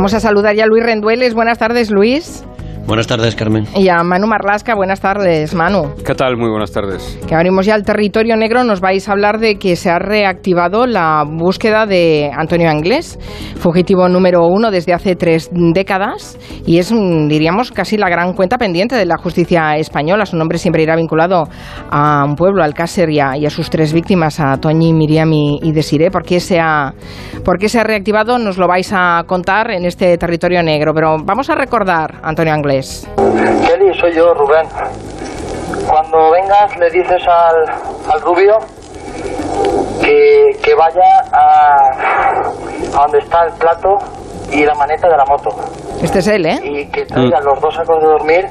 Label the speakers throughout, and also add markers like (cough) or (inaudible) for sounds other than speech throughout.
Speaker 1: Pasamos a saludar ya a Luis Rendueles. Buenas tardes, Luis.
Speaker 2: Buenas tardes, Carmen.
Speaker 1: Y a Manu Marlasca, buenas tardes, Manu.
Speaker 3: ¿Qué tal? Muy buenas tardes.
Speaker 1: Que abrimos ya el territorio negro, nos vais a hablar de que se ha reactivado la búsqueda de Antonio Anglés, fugitivo número uno desde hace tres décadas, y es, diríamos, casi la gran cuenta pendiente de la justicia española. Su nombre siempre irá vinculado a un pueblo, Alcácer, y a, y a sus tres víctimas, a Toñi, Miriam y, y Desiré. ¿Por qué, se ha, ¿Por qué se ha reactivado? Nos lo vais a contar en este territorio negro, pero vamos a recordar Antonio Anglés.
Speaker 4: Kelly, soy yo, Rubén. Cuando vengas le dices al, al rubio que, que vaya a, a donde está el plato y la maneta de la moto.
Speaker 1: Este es él, ¿eh?
Speaker 4: Y que traigan los dos sacos de dormir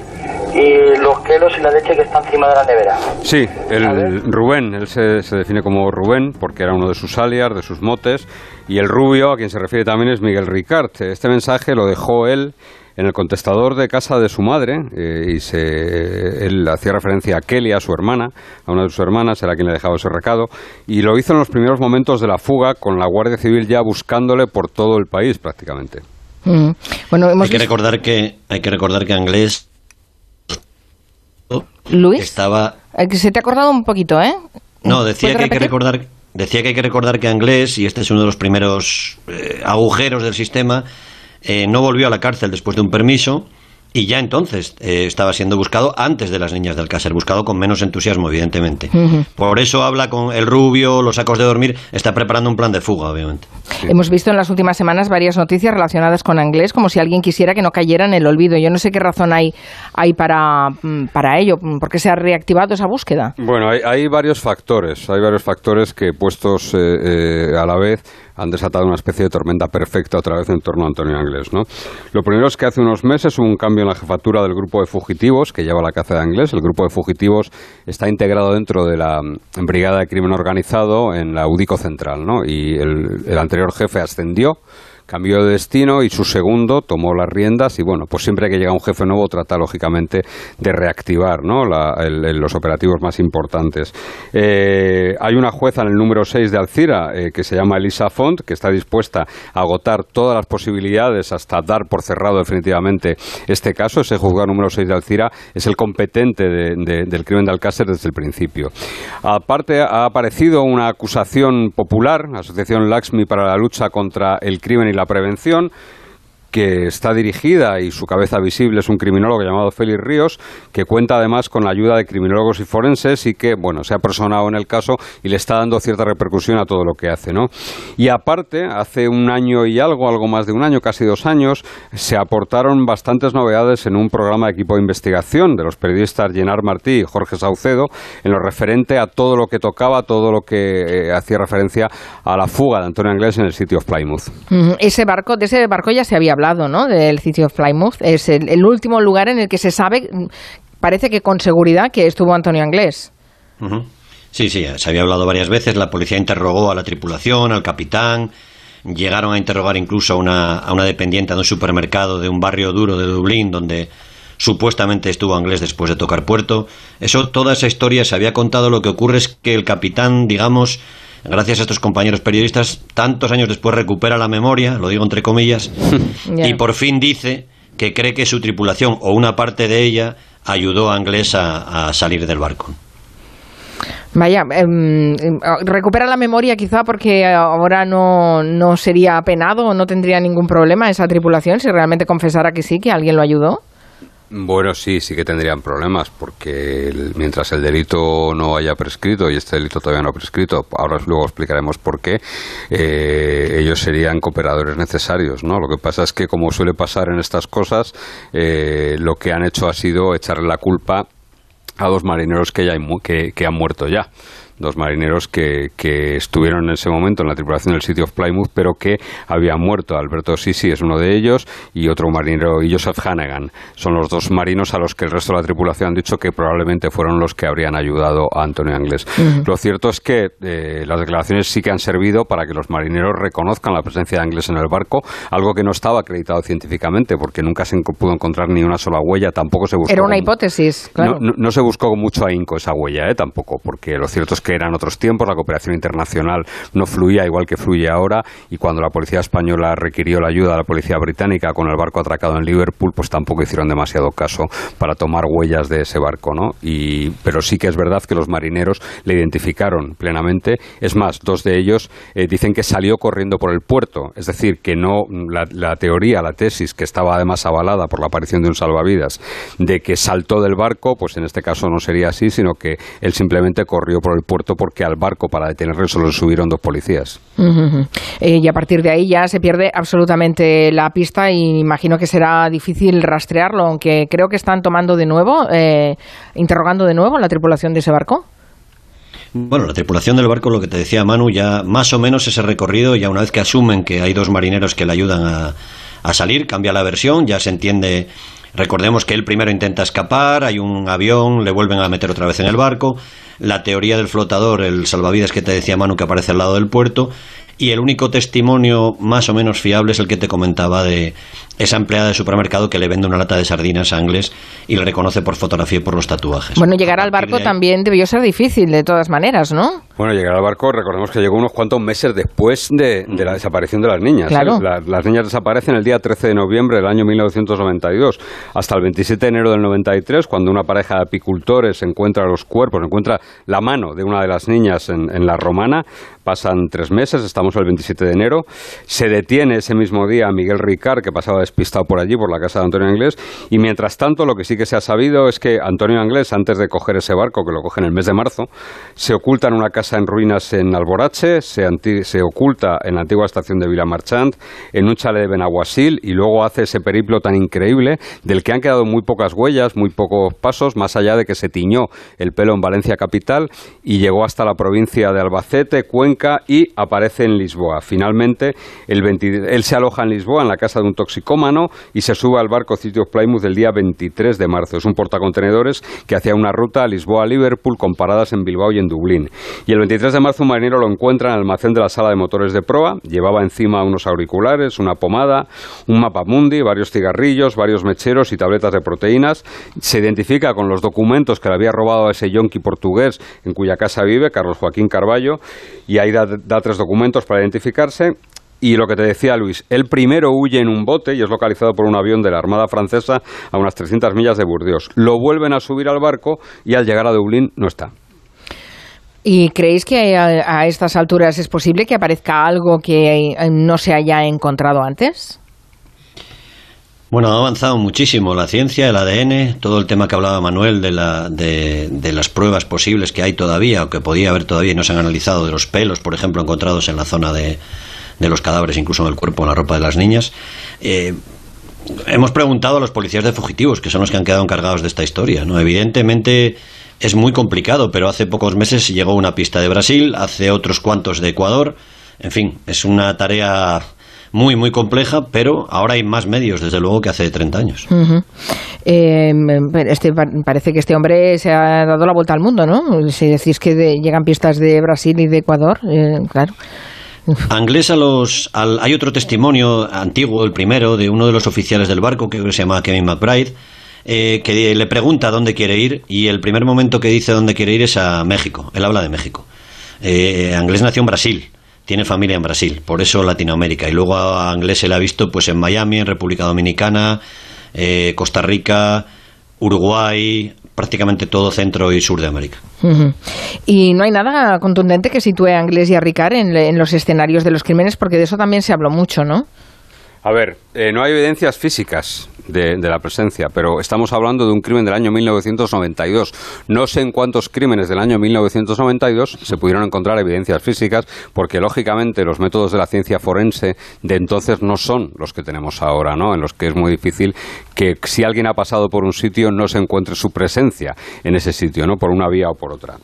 Speaker 4: y los kelos y la leche que está encima de la nevera.
Speaker 3: Sí, el Rubén, él se, se define como Rubén porque era uno de sus alias, de sus motes, y el rubio, a quien se refiere también, es Miguel Ricard. Este mensaje lo dejó él en el contestador de casa de su madre eh, y se, él hacía referencia a Kelly, a su hermana, a una de sus hermanas, era quien le dejaba ese recado, y lo hizo en los primeros momentos de la fuga con la Guardia Civil ya buscándole por todo el país prácticamente.
Speaker 1: Mm. Bueno, hemos
Speaker 2: Hay que
Speaker 1: visto-
Speaker 2: recordar que hay que recordar que Anglés
Speaker 1: Luis,
Speaker 2: estaba
Speaker 1: eh, se te ha acordado un poquito, ¿eh?
Speaker 2: no decía
Speaker 1: ¿Puedes
Speaker 2: que hay que recordar decía que hay que recordar que Anglés y este es uno de los primeros eh, agujeros del sistema eh, no volvió a la cárcel después de un permiso y ya entonces eh, estaba siendo buscado antes de las niñas del Alcácer, buscado con menos entusiasmo, evidentemente. Por eso habla con el rubio, los sacos de dormir, está preparando un plan de fuga, obviamente.
Speaker 1: Hemos visto en las últimas semanas varias noticias relacionadas con Anglés, como si alguien quisiera que no cayera en el olvido. Yo no sé qué razón hay, hay para, mm, para ello, mm, por qué se ha reactivado esa búsqueda.
Speaker 3: Bueno, hay, hay varios factores, hay varios factores que puestos eh, eh, a la vez han desatado una especie de tormenta perfecta otra vez en torno a Antonio Anglés. ¿no? Lo primero es que hace unos meses hubo un cambio en la jefatura del grupo de fugitivos que lleva la caza de Anglés. El grupo de fugitivos está integrado dentro de la mm, Brigada de Crimen Organizado en la UDICO Central. ¿no? Y el, el anterior jefe ascendió cambió de destino y su segundo tomó las riendas y bueno, pues siempre que llega un jefe nuevo trata lógicamente de reactivar ¿no? La- los operativos más importantes. Eh, hay una jueza en el número 6 de Alcira eh, que se llama Elisa Font que está dispuesta a agotar todas las posibilidades hasta dar por cerrado definitivamente este caso. Ese juzgado número 6 de Alcira es el competente de- de- del crimen de Alcácer desde el principio. Aparte ha aparecido una acusación popular, la Asociación Laxmi para la lucha contra el crimen y la prevención, que está dirigida y su cabeza visible es un criminólogo llamado Félix Ríos, que cuenta además con la ayuda de criminólogos y forenses y que, bueno, se ha personado en el caso y le está dando cierta repercusión a todo lo que hace, ¿no? Y aparte, hace un año y algo, algo más de un año, casi dos años, se aportaron bastantes novedades en un programa de equipo de investigación de los periodistas Llenar Martí y Jorge Saucedo, en lo referente a todo lo que tocaba, todo lo que eh, hacía referencia a la fuga de Antonio Anglés en el sitio of Plymouth.
Speaker 1: Ese barco, de ese barco ya se había hablado, ¿no? Del City of Plymouth. Es el, el último lugar en el que se sabe, mm, parece que con seguridad, que estuvo Antonio Anglés.
Speaker 2: Sí, sí, se había hablado varias veces. La policía interrogó a la tripulación, al capitán. Llegaron a interrogar incluso a una, a una dependiente de un supermercado de un barrio duro de Dublín, donde supuestamente estuvo inglés después de tocar puerto. Eso, toda esa historia se había contado. Lo que ocurre es que el capitán, digamos, gracias a estos compañeros periodistas, tantos años después recupera la memoria, lo digo entre comillas, (laughs) y por fin dice que cree que su tripulación o una parte de ella ayudó a inglés a- a salir del barco.
Speaker 1: Vaya, em, em, recupera la memoria quizá porque ahora no, no sería penado o no tendría ningún problema esa tripulación si realmente confesara que sí, que alguien lo ayudó.
Speaker 3: Bueno, sí, sí que tendrían problemas, porque mientras el delito no haya prescrito, y este delito todavía no ha prescrito, ahora luego explicaremos por qué, eh, ellos serían cooperadores necesarios, ¿no? Lo que pasa es que, como suele pasar en estas cosas, eh, lo que han hecho ha sido echarle la culpa a dos marineros que, ya hay que, que han muerto ya. Dos marineros que, que estuvieron en ese momento en la tripulación del City of Plymouth, pero que habían muerto. Alberto Sisi es uno de ellos y otro marinero, y Joseph Hannigan. Son los dos marinos a los que el resto de la tripulación han dicho que probablemente fueron los que habrían ayudado a Antonio Anglés. Lo cierto es que eh, las declaraciones sí que han servido para que los marineros reconozcan la presencia de Anglés en el barco, algo que no estaba acreditado científicamente, porque nunca se pudo encontrar ni una sola huella, tampoco se buscó.
Speaker 1: Era una hipótesis, claro.
Speaker 3: no, no- no se buscó con mucho ahínco esa huella, ¿eh? tampoco, porque lo cierto es que que eran otros tiempos, la cooperación internacional no fluía igual que fluye ahora y cuando la policía española requirió la ayuda de la policía británica con el barco atracado en Liverpool, pues tampoco hicieron demasiado caso para tomar huellas de ese barco, ¿no? Y, pero sí que es verdad que los marineros le identificaron plenamente. Es más, dos de ellos eh, dicen que salió corriendo por el puerto, es decir, que no la, la teoría, la tesis que estaba además avalada por la aparición de un salvavidas, de que saltó del barco, pues en este caso no sería así, sino que él simplemente corrió por el puerto porque al barco para detenerlo solo subieron dos policías.
Speaker 1: Eh, y a partir de ahí ya se pierde absolutamente la pista y imagino que será difícil rastrearlo, aunque creo que están tomando de nuevo, eh, interrogando de nuevo la tripulación de ese barco.
Speaker 2: Bueno, la tripulación del barco, lo que te decía Manu, ya más o menos ese recorrido, ya una vez que asumen que hay dos marineros que le ayudan a, a salir, cambia la versión, ya se entiende Recordemos que él primero intenta escapar, hay un avión, le vuelven a meter otra vez en el barco, la teoría del flotador, el salvavidas que te decía Manu que aparece al lado del puerto, y el único testimonio más o menos fiable es el que te comentaba de esa empleada de supermercado que le vende una lata de sardinas a Inglés y le reconoce por fotografía y por los tatuajes.
Speaker 1: Bueno, llegar al barco también debió ser difícil de todas maneras, ¿no?
Speaker 3: Bueno, llegar al barco, recordemos que llegó unos cuantos meses después de, la desaparición de las niñas.
Speaker 1: ¿eh? Claro.
Speaker 3: las niñas desaparecen el día 13 de noviembre del año 1992 hasta el 27 de enero del 93, cuando una pareja de apicultores encuentra los cuerpos, encuentra la mano de una de las niñas en, en la romana. Pasan tres meses, estamos el 27 de enero. Se detiene ese mismo día a Miguel Ricard, que pasaba despistado por allí, por la casa de Antonio Anglés. Y mientras tanto, lo que sí que se ha sabido es que Antonio Anglés, antes de coger ese barco, que lo coge en el mes de marzo, se oculta en una casa en ruinas en Alborache, se, oculta en la antigua estación de Villamarchant, en un chalet de Benaguasil, y luego hace ese periplo tan increíble del que han quedado muy pocas huellas, muy pocos pasos, más allá de que se tiñó el pelo en Valencia capital y llegó hasta la provincia de Albacete, Cuenca y aparece en Lisboa. Finalmente, el él se aloja en Lisboa, en la casa de un toxicómano, y se sube al barco City of Plymouth el día 23 de marzo. Es un portacontenedores que hacía una ruta a Lisboa-Liverpool con paradas en Bilbao y en Dublín. Y el 23 de marzo un marinero lo encuentra en el almacén de la sala de motores de proa. Llevaba encima unos auriculares, una pomada, un mapa mundi, varios cigarrillos, varios mecheros y tabletas de proteínas. Se identifica con los documentos que le había robado a ese yonki portugués en cuya casa vive, Carlos Joaquín Carballo, y ahí da, da tres documentos para identificarse y lo que te decía Luis, el primero huye en un bote y es localizado por un avión de la Armada Francesa a unas 300 millas de Burdeos. Lo vuelven a subir al barco y al llegar a Dublín no está.
Speaker 1: ¿Y creéis que a, estas alturas es posible que aparezca algo que no se haya encontrado antes?
Speaker 2: Bueno, ha avanzado muchísimo la ciencia, el ADN, todo el tema que hablaba Manuel de, la, de, de, las pruebas posibles que hay todavía o que podía haber todavía y no se han analizado de los pelos, por ejemplo, encontrados en la zona de, de los cadáveres, incluso en el cuerpo, en la ropa de las niñas. Eh, hemos preguntado a los policías de fugitivos, que son los que han quedado encargados de esta historia. ¿no? Evidentemente es muy complicado, pero hace pocos meses llegó una pista de Brasil, hace otros cuantos de Ecuador. En fin, es una tarea muy, muy compleja, pero ahora hay más medios, desde luego, que hace 30 años.
Speaker 1: Eh, este, parece que este hombre se ha dado la vuelta al mundo, ¿no? Si decís que llegan pistas de Brasil y de Ecuador, eh, claro.
Speaker 2: Anglés a los. hay otro testimonio antiguo, el primero, de uno de los oficiales del barco, que se llama Kevin McBride, eh, que le pregunta dónde quiere ir y el primer momento que dice dónde quiere ir es a México. Él habla de México. Eh, Anglés nació en Brasil, tiene familia en Brasil, por eso Latinoamérica. Y luego a Anglés se le ha visto pues en Miami, en República Dominicana, eh, Costa Rica, Uruguay, prácticamente todo Centro y Sur de América.
Speaker 1: Y no hay nada contundente que sitúe a Anglés y a Ricard en, los escenarios de los crímenes, porque de eso también se habló mucho, ¿no?
Speaker 3: A ver, eh, no hay evidencias físicas de, la presencia, pero estamos hablando de un crimen del año 1992. No sé en cuántos crímenes del año 1992 se pudieron encontrar evidencias físicas, porque lógicamente los métodos de la ciencia forense de entonces no son los que tenemos ahora, ¿no? En los que es muy difícil que si alguien ha pasado por un sitio no se encuentre su presencia en ese sitio, ¿no? Por una vía o por otra.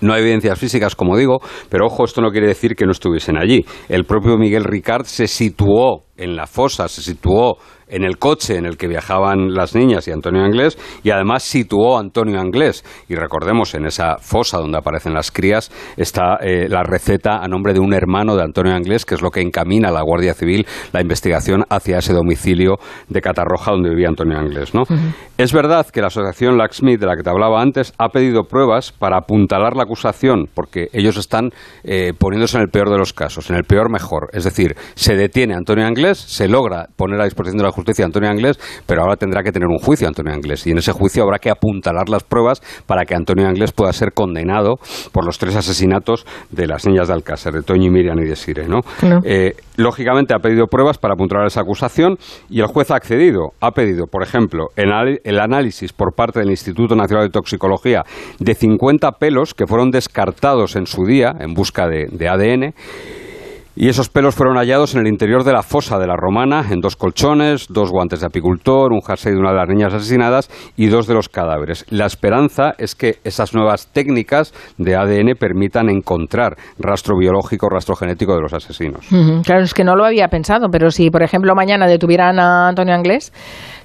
Speaker 3: No hay evidencias físicas, como digo, pero ojo, esto no quiere decir que no estuviesen allí. El propio Miguel Ricard se situó en la fosa, se situó en el coche en el que viajaban las niñas y Antonio Anglés y además situó a Antonio Anglés. Y recordemos, en esa fosa donde aparecen las crías está eh, la receta a nombre de un hermano de Antonio Anglés, que es lo que encamina a la Guardia Civil la investigación hacia ese domicilio de Catarroja donde vivía Antonio Anglés. ¿no? Es verdad que la asociación Lacksmith, de la que te hablaba antes, ha pedido pruebas para apuntalar la acusación, porque ellos están eh, poniéndose en el peor de los casos, en el peor mejor. Es decir, se detiene a Antonio Anglés, se logra poner a disposición de la justicia Antonio Anglés, pero ahora tendrá que tener un juicio Antonio Anglés. Y en ese juicio habrá que apuntalar las pruebas para que Antonio Anglés pueda ser condenado por los tres asesinatos de las niñas de Alcácer, de Toño y Miriam y de Sire. ¿no? Eh, lógicamente ha pedido pruebas para apuntalar esa acusación y el juez ha accedido. Ha pedido, por ejemplo, el análisis por parte del Instituto Nacional de Toxicología de 50 pelos que fueron descartados en su día en busca de, de ADN y esos pelos fueron hallados en el interior de la fosa de la Romana, en dos colchones, dos guantes de apicultor, un jersey de una de las niñas asesinadas y dos de los cadáveres. La esperanza es que esas nuevas técnicas de ADN permitan encontrar rastro biológico, rastro genético de los asesinos.
Speaker 1: Claro, es que no lo había pensado, pero si, por ejemplo, mañana detuvieran a Antonio Anglés,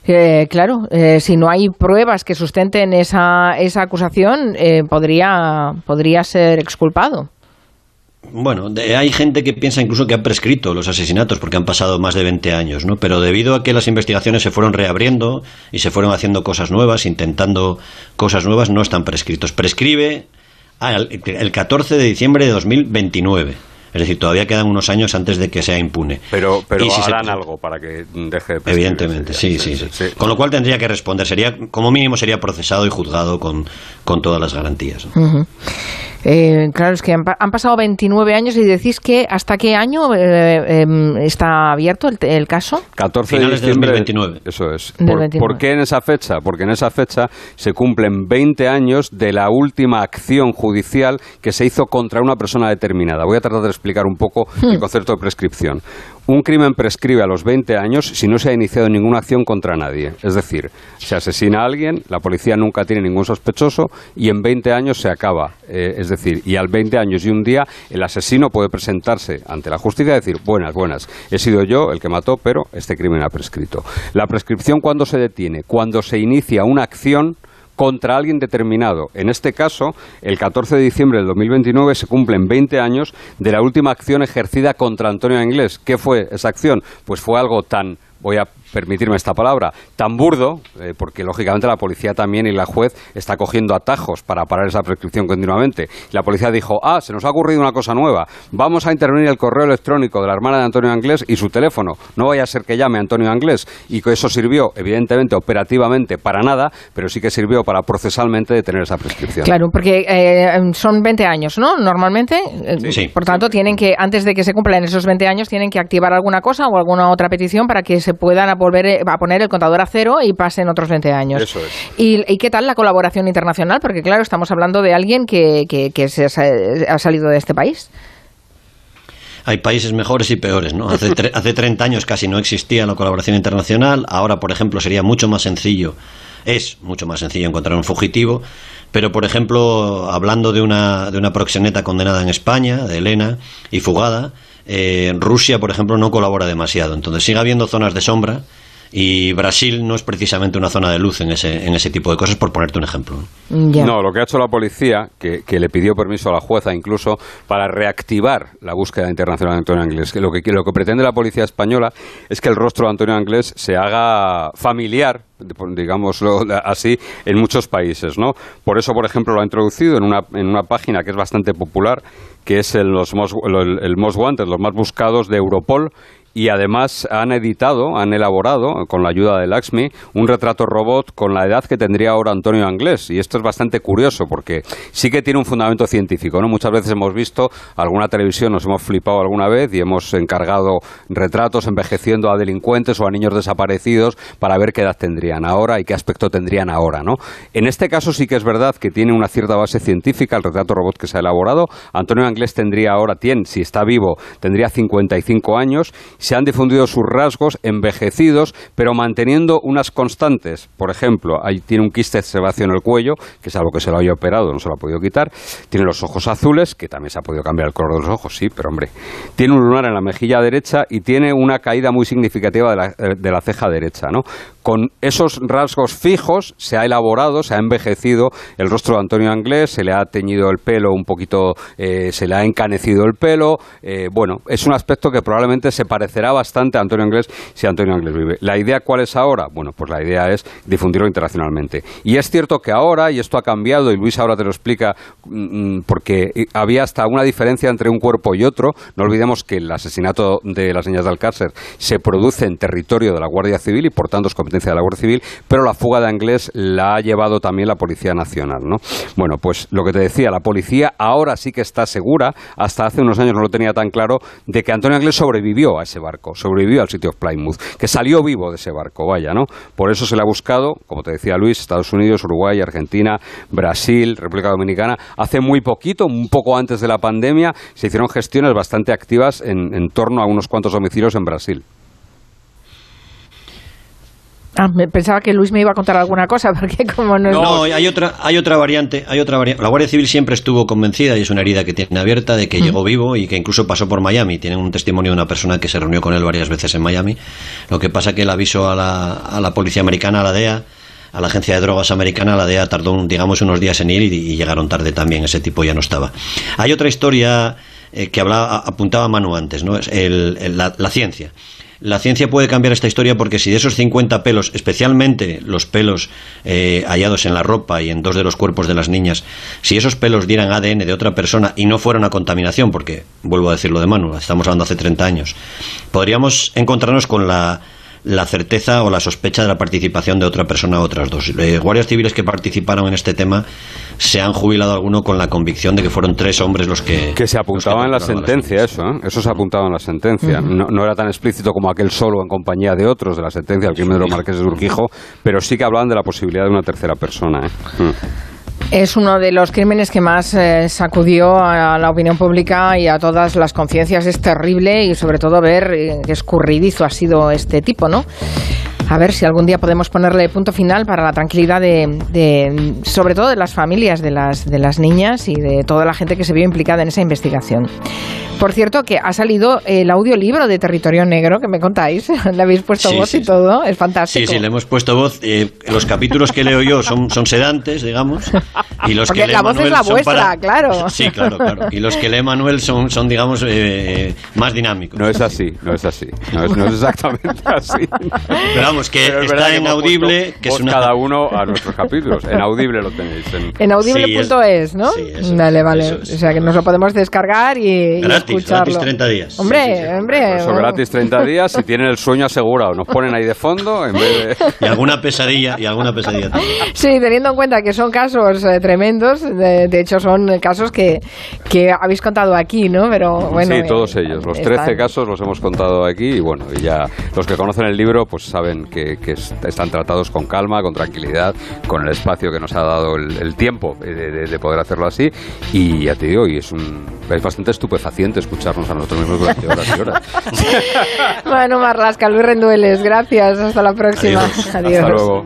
Speaker 1: eh, claro, eh, si no hay pruebas que sustenten esa, esa acusación, eh, podría, podría ser exculpado.
Speaker 2: Bueno, hay gente que piensa incluso que han prescrito los asesinatos porque han pasado más de 20 años, ¿no? Pero debido a que las investigaciones se fueron reabriendo y se fueron haciendo cosas nuevas, intentando cosas nuevas, no están prescritos. Prescribe el 14 de diciembre de 2029. Es decir, todavía quedan unos años antes de que sea impune.
Speaker 3: Pero, pero harán algo para que deje de
Speaker 2: Evidentemente, sí sí, sí, Con lo cual tendría que responder. Sería, como mínimo sería procesado y juzgado con, con todas las garantías.
Speaker 1: Eh, claro, es que han, pasado 29 años y decís que hasta qué año eh, em, está abierto el, caso.
Speaker 3: 14 de diciembre. De 2029. Eso es. Por, qué en esa fecha? Porque en esa fecha se cumplen 20 años de la última acción judicial que se hizo contra una persona determinada. Voy a tratar de explicar un poco el hmm. concepto de prescripción. Un crimen prescribe a los 20 años si no se ha iniciado ninguna acción contra nadie. Es decir, se asesina a alguien, la policía nunca tiene ningún sospechoso y en 20 años se acaba. Eh, es decir, y al 20 años y un día el asesino puede presentarse ante la justicia y decir, buenas, buenas, he sido yo el que mató, pero este crimen ha prescrito. La prescripción cuando se detiene, cuando se inicia una acción contra alguien determinado. En este caso, el 14 de diciembre del 2029 se cumplen 20 años de la última acción ejercida contra Antonio Inglés. ¿Qué fue esa acción? Pues fue algo tan voy a permitirme esta palabra, tan burdo, eh, porque lógicamente la policía también y la juez está cogiendo atajos para parar esa prescripción continuamente. La policía dijo, ah, se nos ha ocurrido una cosa nueva, vamos a intervenir el correo electrónico de la hermana de Antonio Anglés y su teléfono, no vaya a ser que llame Antonio Anglés, y que eso sirvió, evidentemente, operativamente para nada, pero sí que sirvió para procesalmente detener esa prescripción.
Speaker 1: Claro, porque eh, son 20 años, ¿no? Normalmente,
Speaker 2: sí.
Speaker 1: por tanto, tienen que, antes de que se cumplan esos 20 años, tienen que activar alguna cosa o alguna otra petición para que se puedan volver eh, a poner el contador a cero y pasen otros 20 años.
Speaker 3: Eso es.
Speaker 1: ¿Y, qué tal la colaboración internacional? Porque claro, estamos hablando de alguien que, que, se ha salido de este país
Speaker 2: hay países mejores y peores, ¿no? Hace, (laughs) hace 30 años casi no existía la colaboración internacional, ahora, por ejemplo, sería mucho más sencillo, es mucho más sencillo encontrar un fugitivo, pero, por ejemplo, hablando de una, de una proxeneta condenada en España, de Elena, y fugada, eh, Rusia, por ejemplo, no colabora demasiado. Entonces sigue habiendo zonas de sombra y Brasil no es precisamente una zona de luz en ese, en ese tipo de cosas, por ponerte un ejemplo.
Speaker 3: No, lo que ha hecho la policía, que, le pidió permiso a la jueza incluso para reactivar la búsqueda internacional de Antonio Anglés, que lo que, lo que pretende la policía española es que el rostro de Antonio Anglés se haga familiar digámoslo así, en muchos países, ¿no? Por eso, por ejemplo, lo ha introducido en una, en una página que es bastante popular, que es el, los most, el Most Wanted, los más buscados de Europol, y además han editado, han elaborado, con la ayuda de Laxmi, un retrato robot con la edad que tendría ahora Antonio Anglés. Y esto es bastante curioso porque sí que tiene un fundamento científico. ¿no? Muchas veces hemos visto alguna televisión, nos hemos flipado alguna vez y hemos encargado retratos envejeciendo a delincuentes o a niños desaparecidos para ver qué edad tendrían ahora y qué aspecto tendrían ahora. ¿no? En este caso sí que es verdad que tiene una cierta base científica el retrato robot que se ha elaborado. Antonio Anglés tendría ahora, tiene, si está vivo, tendría 55 años se han difundido sus rasgos envejecidos, pero manteniendo unas constantes. Por ejemplo, ahí tiene un quiste sebáceo en el cuello, que es algo que se lo haya operado, no se lo ha podido quitar. Tiene los ojos azules, que también se ha podido cambiar el color de los ojos, sí, pero hombre. Tiene un lunar en la mejilla derecha y tiene una caída muy significativa de la, eh, de la ceja derecha, ¿no? Con esos rasgos fijos se ha elaborado, se ha envejecido el rostro de Antonio Anglés, se le ha teñido el pelo un poquito, eh, se le ha encanecido el pelo. Eh, bueno, es un aspecto que probablemente se parecerá bastante Antonio Anglés si Antonio Anglés vive. ¿La idea cuál es ahora? Bueno, pues la idea es difundirlo internacionalmente. Y es cierto que ahora, y esto ha cambiado, y Luis ahora te lo explica, mm, mm, porque había hasta una diferencia entre un cuerpo y otro. No olvidemos que el asesinato de las niñas de Alcácer se produce en territorio de la Guardia Civil y por tanto es competencia de la Guardia Civil, pero la fuga de Anglés la ha llevado también la Policía Nacional. ¿no? Bueno, pues lo que te decía, la policía ahora sí que está segura, hasta hace unos años no lo tenía tan claro, de que Antonio Anglés sobrevivió a ese barco, sobrevivió al sitio de Plymouth, que salió vivo de ese barco, vaya, ¿no? Por eso se le ha buscado, como te decía Luis, Estados Unidos, Uruguay, Argentina, Brasil, República Dominicana. Hace muy poquito, un poco antes de la pandemia, se hicieron gestiones bastante activas en, en torno a unos cuantos domicilios en Brasil.
Speaker 1: Ah, me pensaba que Luis me iba a contar alguna cosa, (laughs) porque como no...
Speaker 2: No, hay otra, hay otra variante, hay otra variante. La Guardia Civil siempre estuvo convencida, y es una herida que tiene abierta, de que
Speaker 1: Mm.
Speaker 2: llegó vivo y que incluso pasó por Miami. Tienen un testimonio de una persona que se reunió con él varias veces en Miami. Lo que pasa que el aviso a la, a la policía americana, a la DEA, a la agencia de drogas americana, la DEA tardó, un- digamos, unos días en ir y, y llegaron tarde también. Ese tipo ya no estaba. Hay otra historia eh, que hablaba, apuntaba Manu antes, ¿no? Es el- el- la- la ciencia. La ciencia puede cambiar esta historia porque si de esos 50 pelos, especialmente los pelos eh, hallados en la ropa y en dos de los cuerpos de las niñas, si esos pelos dieran ADN de otra persona y no fuera una contaminación, porque vuelvo a decirlo de Manu, estamos hablando hace 30 años, podríamos encontrarnos con la, la certeza o la sospecha de la participación de otra persona o otras dos. Eh, guardias civiles que participaron en este tema se han jubilado alguno con la convicción de que fueron tres hombres los que...
Speaker 3: Que se
Speaker 2: que
Speaker 3: apuntaba en la sentencia eso, ¿eh? Eso se apuntaba en la sentencia. no, no era tan explícito como aquel solo en compañía de otros de la sentencia del crimen de los marqueses de Urquijo, pero sí que hablaban de la posibilidad de una tercera persona, ¿eh? Mm.
Speaker 1: Es uno de los crímenes que más eh, sacudió a la opinión pública y a todas las conciencias. Es terrible y sobre todo ver eh, qué escurridizo ha sido este tipo, ¿no? A ver si algún día podemos ponerle punto final para la tranquilidad de, de- sobre todo de las familias de las, de las niñas y de toda la gente que se vio implicada en esa investigación. Por cierto, que ha salido el audiolibro de Territorio Negro, que me contáis. (laughs) Le habéis puesto
Speaker 2: Sí,
Speaker 1: voz
Speaker 2: sí,
Speaker 1: y
Speaker 2: sí.
Speaker 1: todo. Es fantástico.
Speaker 2: Sí, sí, le hemos puesto voz. Eh, los capítulos que leo yo son, son sedantes, digamos. Y los
Speaker 1: Porque
Speaker 2: que lee
Speaker 1: la voz es
Speaker 2: Manuel
Speaker 1: la
Speaker 2: son
Speaker 1: vuestra,
Speaker 2: para-
Speaker 1: claro.
Speaker 2: Sí, claro, claro. Y los que lee Manuel son, son digamos, eh, más dinámicos.
Speaker 3: No es así, no es así. No es, no es exactamente así.
Speaker 2: Pero vamos, que
Speaker 3: Pero es verdad
Speaker 2: está
Speaker 3: que
Speaker 2: en audible, que es una.
Speaker 3: cada uno a nuestros capítulos. En audible lo tenéis. En,
Speaker 1: En audible.es, ¿no?
Speaker 2: Sí, eso
Speaker 1: vale,
Speaker 2: es,
Speaker 1: vale.
Speaker 2: eso es.
Speaker 1: o sea que nos lo podemos descargar y, y
Speaker 2: Gratis,
Speaker 1: escucharlo.
Speaker 2: gratis 30 días.
Speaker 1: Hombre,
Speaker 2: Sí, sí, sí.
Speaker 1: hombre.
Speaker 3: Eso gratis 30 días si tienen el sueño asegurado. Nos ponen ahí de fondo en vez de...
Speaker 2: Y alguna pesadilla, y alguna pesadilla también.
Speaker 1: Sí, teniendo en cuenta que son casos eh, tremendos, de, de hecho son casos que, que habéis contado aquí, ¿no? Pero bueno.
Speaker 3: sí,
Speaker 1: eh,
Speaker 3: todos ellos. Los
Speaker 1: están-
Speaker 3: 13 casos los hemos contado aquí y bueno, y ya los que conocen el libro pues saben que, que es- están tratados con calma, con tranquilidad, con el espacio que nos ha dado el, el tiempo de, de- de poder hacerlo así y ya te digo, y es, un, es bastante estupefaciente escucharnos a nosotros mismos durante horas y horas. (laughs)
Speaker 1: Bueno, Marlasca, Luis Rendueles, gracias. Hasta la próxima.
Speaker 2: Adiós.
Speaker 3: Hasta luego.